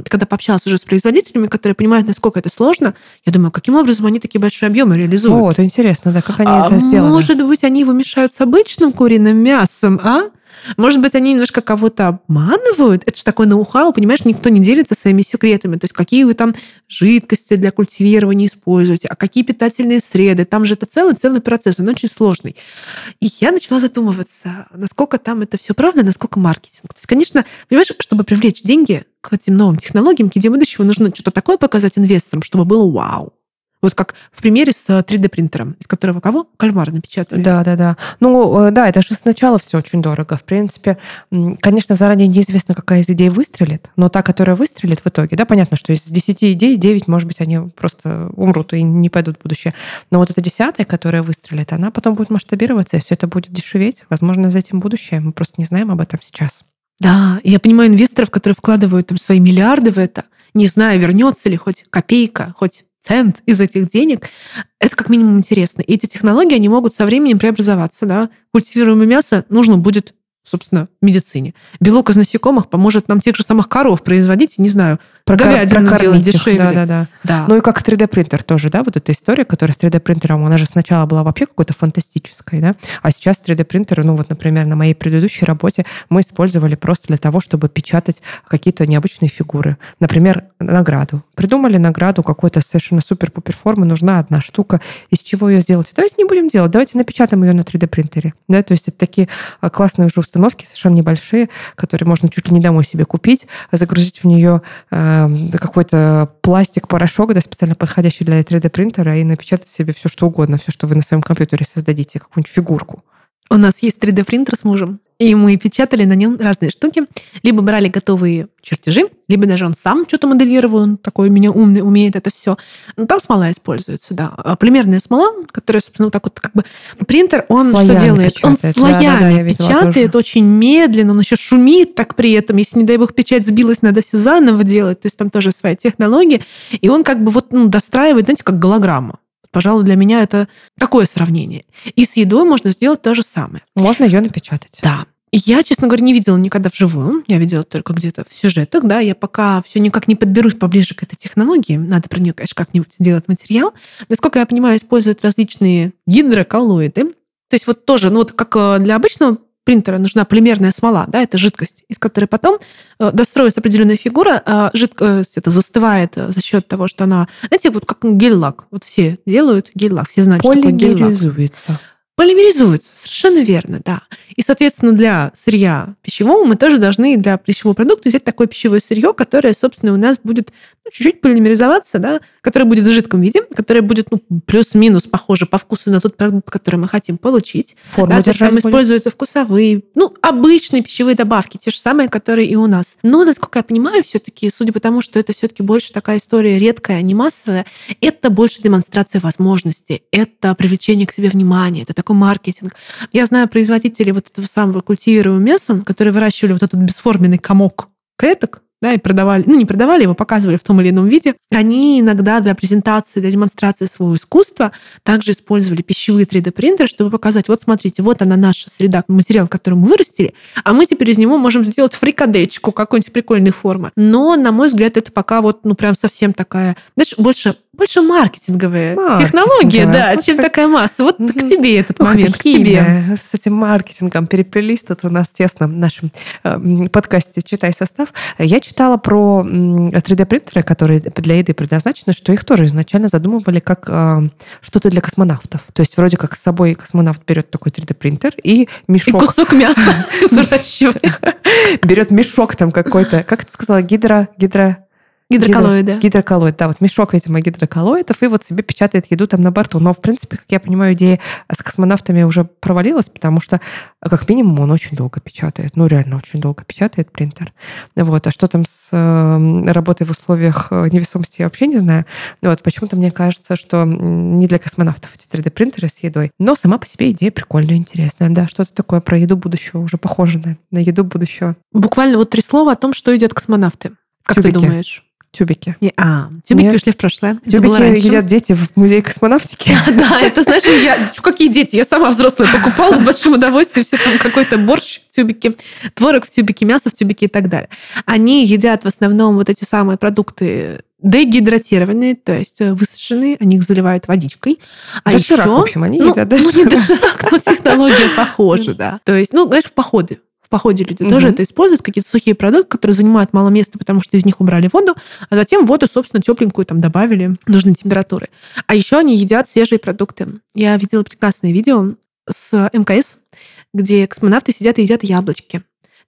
когда пообщалась уже с производителями, которые понимают, насколько это сложно, я думаю, каким образом они такие большие объемы реализуют. Вот, интересно, да, как они а это сделали. Может быть, они его мешают с обычным куриным мясом, а? Может быть, они немножко кого-то обманывают? Это же такое ноу-хау, понимаешь, никто не делится своими секретами. То есть какие вы там жидкости для культивирования используете, а какие питательные среды. Там же это целый-целый процесс, он очень сложный. И я начала задумываться, насколько там это все правда, насколько маркетинг. То есть, конечно, понимаешь, чтобы привлечь деньги к этим новым технологиям, к идее будущего, нужно что-то такое показать инвесторам, чтобы было вау. Вот как в примере с 3D-принтером, э, из которого кого? Кальмар напечатали. Да, да, да. Ну, э, да, это же сначала все очень дорого. В принципе, конечно, заранее неизвестно, какая из идей выстрелит, но та, которая выстрелит в итоге, да, понятно, что из 10 идей 9, может быть, они просто умрут и не пойдут в будущее. Но вот эта десятая, которая выстрелит, она потом будет масштабироваться, и все это будет дешеветь. Возможно, за этим будущее. Мы просто не знаем об этом сейчас. Да, я понимаю инвесторов, которые вкладывают там свои миллиарды в это, не зная, вернется ли хоть копейка, хоть цент из этих денег, это как минимум интересно. И эти технологии, они могут со временем преобразоваться. Да? Культивируемое мясо нужно будет собственно, медицине. Белок из насекомых поможет нам тех же самых коров производить, не знаю, про говядину делать дешевле. Да, да, да, да. Ну и как 3D-принтер тоже, да, вот эта история, которая с 3D-принтером, она же сначала была вообще какой-то фантастической, да, а сейчас 3D-принтеры, ну вот, например, на моей предыдущей работе мы использовали просто для того, чтобы печатать какие-то необычные фигуры. Например, награду. Придумали награду какой-то совершенно супер-пупер формы, нужна одна штука, из чего ее сделать? Давайте не будем делать, давайте напечатаем ее на 3D-принтере. Да, то есть это такие а, классные уже установки, совершенно небольшие, которые можно чуть ли не домой себе купить, загрузить в нее э, какой-то пластик, порошок, да, специально подходящий для 3D-принтера, и напечатать себе все, что угодно, все, что вы на своем компьютере создадите, какую-нибудь фигурку. У нас есть 3D-принтер с мужем. И мы печатали на нем разные штуки. Либо брали готовые чертежи, либо даже он сам что-то моделировал, он такой у меня умный, умеет это все. Но там смола используется, да. А полимерная смола, которая, собственно, вот так вот как бы... Принтер, он слоями что делает? Печатает. Он слоями да, да, печатает очень медленно, он еще шумит так при этом. Если, не дай бог, печать сбилась, надо все заново делать. То есть там тоже своя технология. И он как бы вот ну, достраивает, знаете, как голограмма. Пожалуй, для меня это такое сравнение. И с едой можно сделать то же самое. Можно ее напечатать. Да. Я, честно говоря, не видела никогда вживую. Я видела только где-то в сюжетах, да. Я пока все никак не подберусь поближе к этой технологии. Надо про нее, конечно, как-нибудь сделать материал. Насколько я понимаю, используют различные гидроколлоиды. То есть вот тоже, ну вот как э, для обычного принтера нужна полимерная смола, да, это жидкость, из которой потом э, достроится определенная фигура, а жидкость это застывает за счет того, что она, знаете, вот как гель-лак, вот все делают гель-лак, все знают, что такое гель-лак. Полимеризуется, совершенно верно, да. И, соответственно, для сырья пищевого мы тоже должны для пищевого продукта взять такое пищевое сырье, которое, собственно, у нас будет чуть-чуть полимеризоваться, да, которое будет в жидком виде, которое будет ну, плюс-минус похоже по вкусу на тот продукт, который мы хотим получить. Форму да, то есть там будет. используются вкусовые, ну, обычные пищевые добавки, те же самые, которые и у нас. Но, насколько я понимаю, все-таки, судя по тому, что это все-таки больше такая история редкая, а не массовая, это больше демонстрация возможностей, это привлечение к себе внимания, это такой маркетинг. Я знаю производителей вот этого самого культивируемого мяса, которые выращивали вот этот бесформенный комок клеток, да, и продавали, ну не продавали, его показывали в том или ином виде, они иногда для презентации, для демонстрации своего искусства также использовали пищевые 3D-принтеры, чтобы показать, вот смотрите, вот она наша среда, материал, который мы вырастили, а мы теперь из него можем сделать фрикадельчику какой-нибудь прикольной формы. Но, на мой взгляд, это пока вот, ну прям совсем такая, знаешь, больше больше маркетинговая, маркетинговая технология, да, чем такая масса. Вот к тебе этот Ох, момент, к тебе. С этим маркетингом переплелись тут у нас тесно в нашем э, подкасте «Читай состав». Я читала про 3D-принтеры, которые для еды предназначены, что их тоже изначально задумывали как э, что-то для космонавтов. То есть вроде как с собой космонавт берет такой 3D-принтер и мешок... И кусок мяса выращивает. Берет мешок там какой-то, как ты сказала, гидро... гидро Гидроколлоиды. Гидро, гидроколлоид, да, вот мешок, видимо, гидроколлоидов, и вот себе печатает еду там на борту. Но, в принципе, как я понимаю, идея с космонавтами уже провалилась, потому что, как минимум, он очень долго печатает. Ну, реально очень долго печатает принтер. Вот. А что там с э, работой в условиях э, невесомости, я вообще не знаю. Вот. Почему-то мне кажется, что не для космонавтов эти 3D-принтеры с едой. Но сама по себе идея прикольная, интересная. Да, что-то такое про еду будущего, уже похоже на, на еду будущего. Буквально вот три слова о том, что идет космонавты. Как Тюбики. ты думаешь? Тюбики. Не, а, тюбики Нет. ушли в прошлое. Тюбики едят дети в музее космонавтики. Да, это, знаешь, я... Какие дети? Я сама взрослая покупала с большим удовольствием все там какой-то борщ в тюбике, творог в тюбике, мясо в тюбике и так далее. Они едят в основном вот эти самые продукты дегидратированные, то есть высушенные, они их заливают водичкой. А доширак, еще... в общем, они ну, едят. Ну, не доширак, но технология похожа, да. То есть, ну, знаешь, в походы походе люди угу. тоже это используют, какие-то сухие продукты, которые занимают мало места, потому что из них убрали воду, а затем воду, собственно, тепленькую там добавили нужной температуры. А еще они едят свежие продукты. Я видела прекрасное видео с МКС, где космонавты сидят и едят яблочки.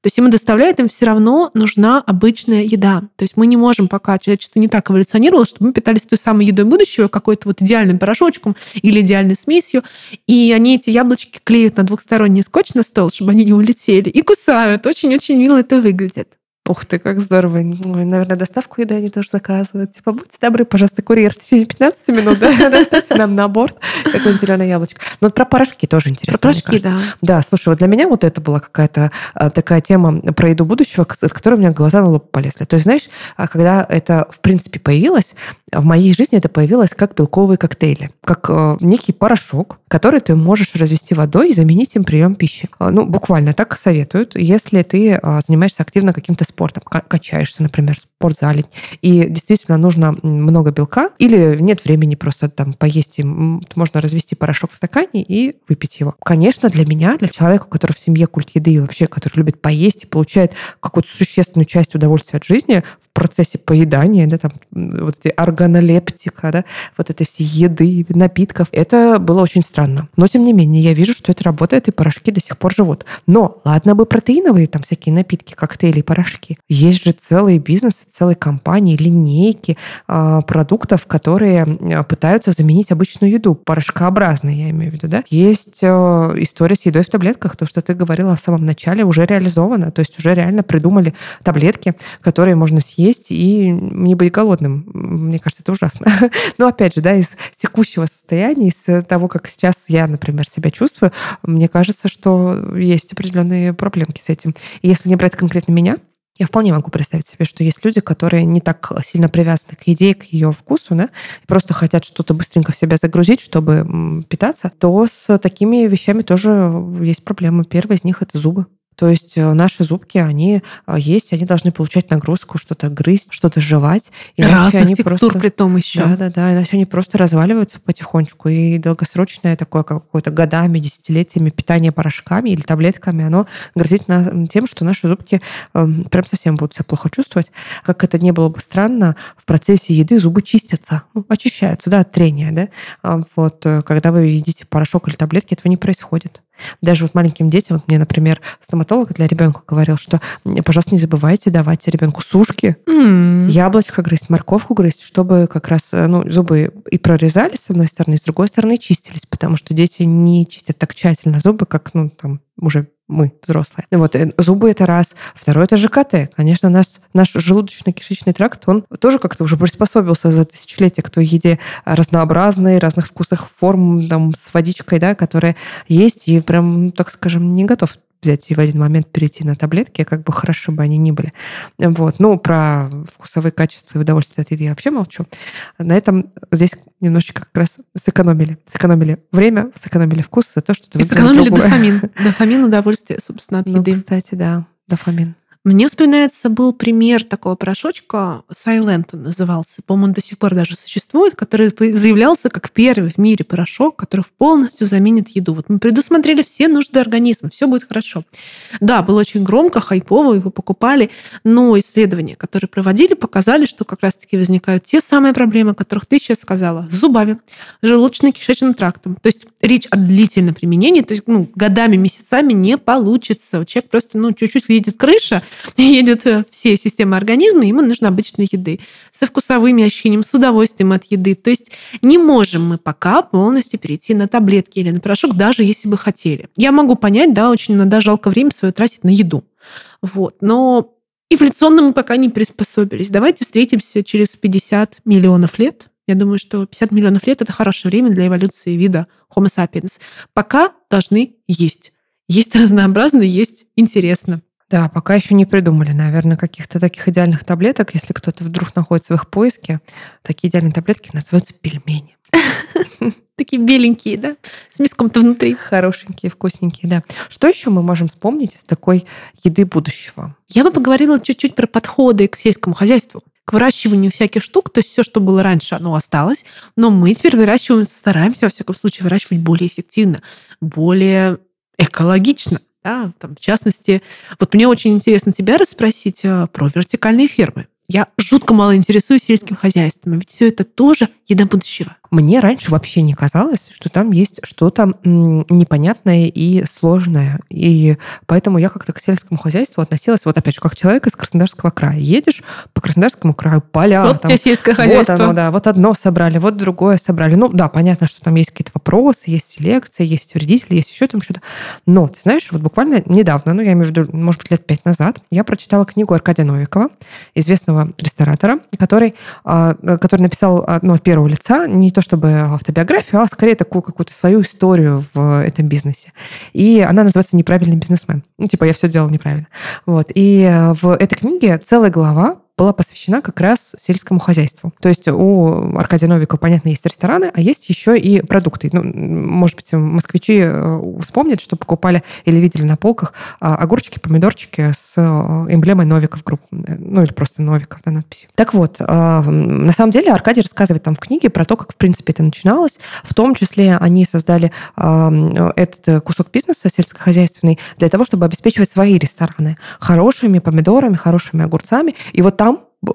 То есть им доставляет, им все равно нужна обычная еда. То есть мы не можем пока, человечество не так эволюционировало, чтобы мы питались той самой едой будущего, какой-то вот идеальным порошочком или идеальной смесью. И они эти яблочки клеют на двухсторонний скотч на стол, чтобы они не улетели, и кусают. Очень-очень мило это выглядит. Ух ты, как здорово. Ой, наверное, доставку еды они тоже заказывают. Типа, будьте добры, пожалуйста, курьер, в течение 15 минут да, доставьте нам на борт какое-нибудь зеленое яблочко. Но вот про порошки тоже интересно. Про порошки, да. Да, слушай, вот для меня вот это была какая-то а, такая тема про еду будущего, от которой у меня глаза на лоб полезли. То есть, знаешь, а, когда это, в принципе, появилось, в моей жизни это появилось как белковые коктейли, как э, некий порошок, который ты можешь развести водой и заменить им прием пищи. Э, ну, буквально так советуют, если ты э, занимаешься активно каким-то спортом, качаешься, например, в спортзале, и действительно нужно много белка, или нет времени просто там поесть, можно развести порошок в стакане и выпить его. Конечно, для меня, для человека, который в семье культ еды и вообще, который любит поесть и получает какую-то существенную часть удовольствия от жизни в процессе поедания, да, там, вот эти органолептика, да, вот этой всей еды, напитков, это было очень странно. Но, тем не менее, я вижу, что это работает, и порошки до сих пор живут. Но, ладно бы протеиновые там всякие напитки, коктейли, порошки. Есть же целые бизнесы, целые компании, линейки э, продуктов, которые а, пытаются заменить обычную еду, порошкообразные, я имею в виду, да. Есть э, история с едой в таблетках, то, что ты говорила в самом начале, уже реализовано, то есть уже реально придумали таблетки, которые можно съесть и не быть голодным. Мне кажется, это ужасно. Но опять же, да, из текущего состояния, из того, как сейчас я, например, себя чувствую, мне кажется, что есть определенные проблемки с этим. Если не брать конкретно меня, я вполне могу представить себе, что есть люди, которые не так сильно привязаны к идее, к ее вкусу, да, просто хотят что-то быстренько в себя загрузить, чтобы питаться, то с такими вещами тоже есть проблемы. Первая из них — это зубы. То есть э, наши зубки, они э, есть, они должны получать нагрузку, что-то грызть, что-то жевать. Разных они текстур просто... при том еще. Да, да, да. Иначе они просто разваливаются потихонечку. И долгосрочное такое какое-то годами, десятилетиями питание порошками или таблетками, оно грозит на тем, что наши зубки э, прям совсем будут себя плохо чувствовать. Как это не было бы странно, в процессе еды зубы чистятся, ну, очищаются, да, от трения, да. А вот, э, когда вы едите порошок или таблетки, этого не происходит. Даже вот маленьким детям, вот мне, например, стоматолог для ребенка говорил, что, пожалуйста, не забывайте давать ребенку сушки, mm. яблочко грызть, морковку грызть, чтобы как раз э, ну, зубы и прорезались с одной стороны, с другой стороны чистились, потому что дети не чистят так тщательно зубы, как ну, там уже мы, взрослые. Вот, э, зубы это раз. Второе это ЖКТ. Конечно, нас, наш желудочно-кишечный тракт, он тоже как-то уже приспособился за тысячелетия к той еде разнообразной, разных вкусах, форм, там, с водичкой, да, которая есть, и прям, так скажем, не готов взять и в один момент перейти на таблетки, как бы хорошо бы они ни были. Вот. Ну, про вкусовые качества и удовольствие от еды я вообще молчу. На этом здесь немножечко как раз сэкономили. Сэкономили время, сэкономили вкус за то, что ты сэкономили дофамин. Дофамин, удовольствие, собственно, от ну, еды. кстати, да, дофамин. Мне вспоминается, был пример такого порошочка, Silent он назывался, по-моему, он до сих пор даже существует, который заявлялся как первый в мире порошок, который полностью заменит еду. Вот мы предусмотрели все нужды организма, все будет хорошо. Да, было очень громко, хайпово, его покупали, но исследования, которые проводили, показали, что как раз-таки возникают те самые проблемы, о которых ты сейчас сказала, с зубами, желудочно-кишечным трактом. То есть речь о длительном применении, то есть ну, годами, месяцами не получится. Человек просто ну, чуть-чуть видит крыша, едет э, все системы организма, ему нужно обычной еды. Со вкусовыми ощущениями, с удовольствием от еды. То есть не можем мы пока полностью перейти на таблетки или на порошок, даже если бы хотели. Я могу понять, да, очень иногда жалко время свое тратить на еду. Вот. Но эволюционно мы пока не приспособились. Давайте встретимся через 50 миллионов лет. Я думаю, что 50 миллионов лет – это хорошее время для эволюции вида Homo sapiens. Пока должны есть. Есть разнообразно, есть интересно. Да, пока еще не придумали, наверное, каких-то таких идеальных таблеток. Если кто-то вдруг находится в их поиске, такие идеальные таблетки называются пельмени. Такие беленькие, да? С миском-то внутри. Хорошенькие, вкусненькие, да. Что еще мы можем вспомнить из такой еды будущего? Я бы поговорила чуть-чуть про подходы к сельскому хозяйству к выращиванию всяких штук, то есть все, что было раньше, оно осталось, но мы теперь выращиваем, стараемся, во всяком случае, выращивать более эффективно, более экологично. Да, там, в частности, вот мне очень интересно тебя расспросить э, про вертикальные фермы. Я жутко мало интересуюсь сельским хозяйством, ведь все это тоже еда будущего. Мне раньше вообще не казалось, что там есть что-то непонятное и сложное. И поэтому я как-то к сельскому хозяйству относилась, вот опять же, как человек из Краснодарского края. Едешь по Краснодарскому краю, поля. Вот там, тебе сельское хозяйство. Вот оно, да. Вот одно собрали, вот другое собрали. Ну да, понятно, что там есть какие-то вопросы, есть селекция, есть вредители, есть еще там что-то. Но, ты знаешь, вот буквально недавно, ну я имею в виду, может быть, лет пять назад, я прочитала книгу Аркадия Новикова, известного ресторатора, который, а, который написал ну, от первого лица не то чтобы автобиографию, а скорее такую какую-то свою историю в этом бизнесе. И она называется «Неправильный бизнесмен». Ну, типа, я все делал неправильно. Вот. И э, в этой книге целая глава была посвящена как раз сельскому хозяйству. То есть у Аркадия Новикова, понятно, есть рестораны, а есть еще и продукты. Ну, может быть, москвичи э, вспомнят, что покупали или видели на полках а, огурчики, помидорчики с э, эмблемой Новиков групп. Ну, или просто Новиков на надписи. Так вот, э, на самом деле Аркадий рассказывает там в книге про то, как, в принципе, это начиналось. В том числе они создали этот кусок бизнеса сельскохозяйственный для того, чтобы обеспечивать свои рестораны хорошими помидорами, хорошими огурцами. И вот там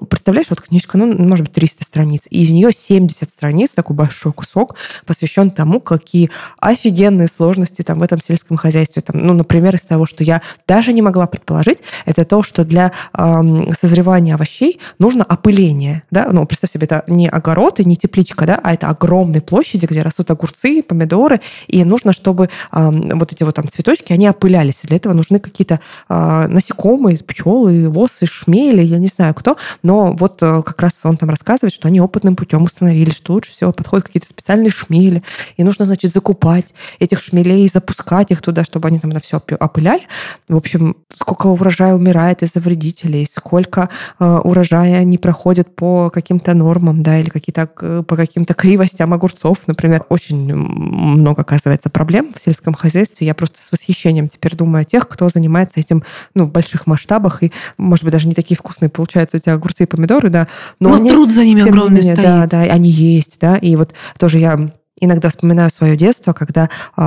представляешь, вот книжка, ну, может быть, 300 страниц, и из нее 70 страниц, такой большой кусок, посвящен тому, какие офигенные сложности там в этом сельском хозяйстве. Там, ну, например, из того, что я даже не могла предположить, это то, что для э, созревания овощей нужно опыление. Да? Ну, представь себе, это не огород и не тепличка, да, а это огромные площади, где растут огурцы, помидоры, и нужно, чтобы э, вот эти вот там цветочки, они опылялись. Для этого нужны какие-то э, насекомые, пчелы, восы, шмели, я не знаю кто, но вот э, как раз он там рассказывает, что они опытным путем установили, что лучше всего подходят какие-то специальные шмели, и нужно, значит, закупать этих шмелей, запускать их туда, чтобы они там это все опыляли. В общем, сколько урожая умирает из-за вредителей, сколько э, урожая не проходит по каким-то нормам, да, или какие-то, э, по каким-то кривостям огурцов, например. Очень много, оказывается, проблем в сельском хозяйстве. Я просто с восхищением теперь думаю о тех, кто занимается этим ну, в больших масштабах, и, может быть, даже не такие вкусные получаются эти огурцы, и помидоры, да. Но, но они, труд за ними огромный менее, стоит. Да, да, они есть, да. И вот тоже я иногда вспоминаю свое детство, когда э,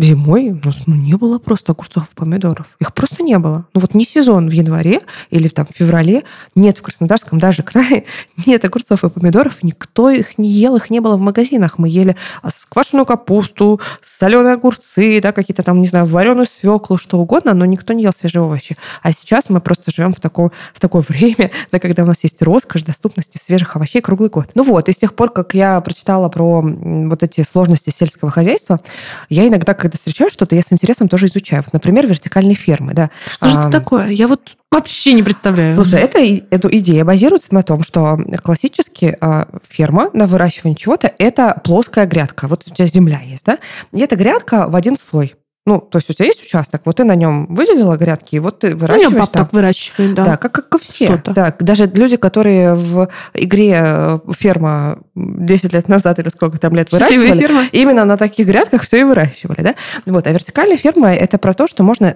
зимой у нас ну, не было просто огурцов и помидоров. Их просто не было. Ну вот не сезон в январе или там в феврале нет в Краснодарском даже крае нет огурцов и помидоров. Никто их не ел, их не было в магазинах. Мы ели а, сквашенную капусту, соленые огурцы, да, какие-то там, не знаю, вареную свеклу, что угодно, но никто не ел свежие овощи. А сейчас мы просто живем в такое, в такое время, да, когда у нас есть роскошь доступности свежих овощей круглый год. Ну вот, и с тех пор, как я прочитала про вот эти сложности сельского хозяйства, я иногда, когда встречаю что-то, я с интересом тоже изучаю. Вот, например, вертикальные фермы. Да. Что же это такое? Я вот Вообще не представляю. Слушай, это, эта идея базируется на том, что классически э, ферма на выращивание чего-то – это плоская грядка. Вот у тебя земля есть, да? И эта грядка в один слой. Ну, то есть у тебя есть участок, вот ты на нем выделила грядки, и вот ты выращиваешь. Ну, пап так выращивает, да. Да, как, как все. Что-то. Да, даже люди, которые в игре э, ферма 10 лет назад или сколько там лет выращивали, ферма. именно на таких грядках все и выращивали, да. Вот, а вертикальная ферма – это про то, что можно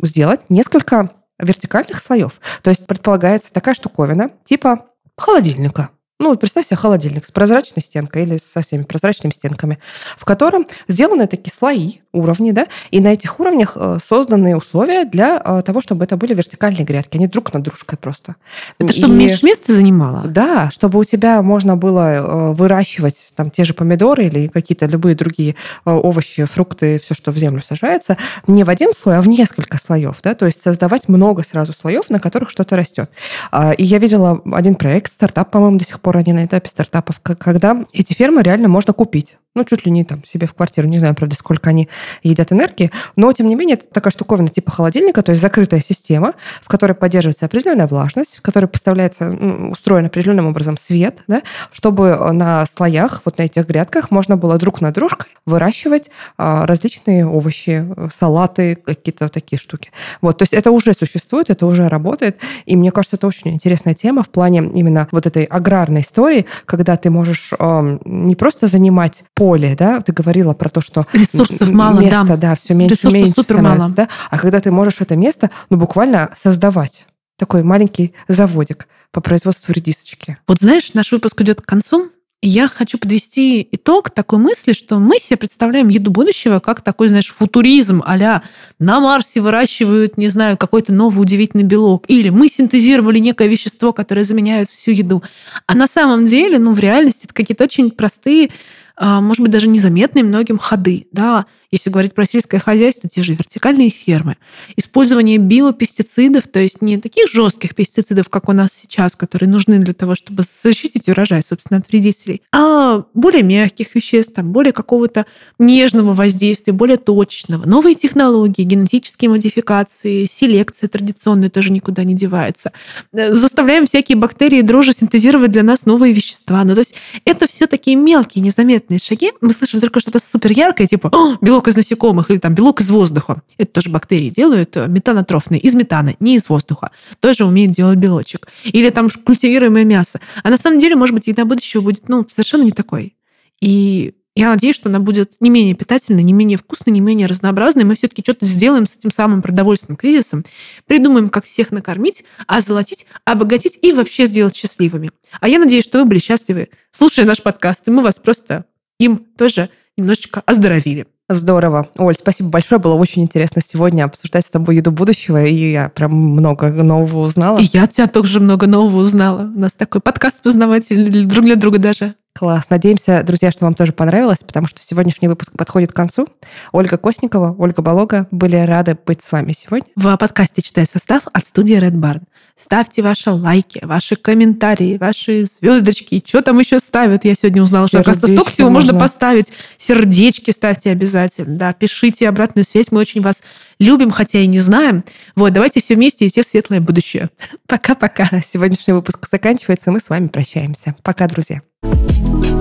сделать несколько вертикальных слоев. То есть предполагается такая штуковина, типа холодильника. Ну, вот представь себе холодильник с прозрачной стенкой или со всеми прозрачными стенками, в котором сделаны такие слои, уровни, да, и на этих уровнях э, созданы условия для э, того, чтобы это были вертикальные грядки, они друг над дружкой просто. Это и, чтобы меньше места занимало? Да, чтобы у тебя можно было э, выращивать там те же помидоры или какие-то любые другие овощи, фрукты, все, что в землю сажается, не в один слой, а в несколько слоев, да, то есть создавать много сразу слоев, на которых что-то растет. А, и я видела один проект, стартап, по-моему, до сих пор они на этапе стартапов, когда эти фермы реально можно купить. Ну, чуть ли не там себе в квартиру. Не знаю, правда, сколько они едят энергии. Но, тем не менее, это такая штуковина типа холодильника, то есть закрытая система, в которой поддерживается определенная влажность, в которой поставляется, устроен определенным образом свет, да, чтобы на слоях, вот на этих грядках, можно было друг на дружкой выращивать а, различные овощи, салаты, какие-то такие штуки. Вот, то есть это уже существует, это уже работает. И мне кажется, это очень интересная тема в плане именно вот этой аграрной истории, когда ты можешь э, не просто занимать поле, да, ты говорила про то, что ресурсов мало, место, да, да все меньше Ресурсов меньше супер мало. да, а когда ты можешь это место, ну буквально создавать такой маленький заводик по производству редисочки. Вот знаешь, наш выпуск идет к концу, я хочу подвести итог такой мысли, что мы себе представляем еду будущего как такой, знаешь, футуризм а на Марсе выращивают, не знаю, какой-то новый удивительный белок, или мы синтезировали некое вещество, которое заменяет всю еду. А на самом деле, ну, в реальности это какие-то очень простые может быть, даже незаметные многим ходы. Да, если говорить про сельское хозяйство, те же вертикальные фермы. Использование биопестицидов, то есть не таких жестких пестицидов, как у нас сейчас, которые нужны для того, чтобы защитить урожай, собственно, от вредителей, а более мягких веществ, там, более какого-то нежного воздействия, более точечного. Новые технологии, генетические модификации, селекция традиционная тоже никуда не девается. Заставляем всякие бактерии дрожжи синтезировать для нас новые вещества. Ну, то есть это все такие мелкие, незаметные шаги. Мы слышим только что-то супер яркое, типа белок белок из насекомых или там белок из воздуха. Это тоже бактерии делают, э, метанотрофные, из метана, не из воздуха. Тоже умеют делать белочек. Или там культивируемое мясо. А на самом деле, может быть, еда будущего будет ну, совершенно не такой. И я надеюсь, что она будет не менее питательной, не менее вкусной, не менее разнообразной. Мы все-таки что-то сделаем с этим самым продовольственным кризисом, придумаем, как всех накормить, озолотить, обогатить и вообще сделать счастливыми. А я надеюсь, что вы были счастливы, слушая наш подкаст, и мы вас просто им тоже немножечко оздоровили. Здорово. Оль, спасибо большое. Было очень интересно сегодня обсуждать с тобой еду будущего, и я прям много нового узнала. И я от тебя тоже много нового узнала. У нас такой подкаст познавательный друг для друга даже. Класс. Надеемся, друзья, что вам тоже понравилось, потому что сегодняшний выпуск подходит к концу. Ольга Косникова, Ольга Болога были рады быть с вами сегодня. В подкасте «Читай состав» от студии Red Barn. Ставьте ваши лайки, ваши комментарии, ваши звездочки. Что там еще ставят? Я сегодня узнала, что просто столько всего можно. можно поставить. Сердечки ставьте обязательно. Да, пишите обратную связь. Мы очень вас любим, хотя и не знаем. Вот, давайте все вместе идти в светлое будущее. Пока-пока. Сегодняшний выпуск заканчивается. Мы с вами прощаемся. Пока, друзья. thank you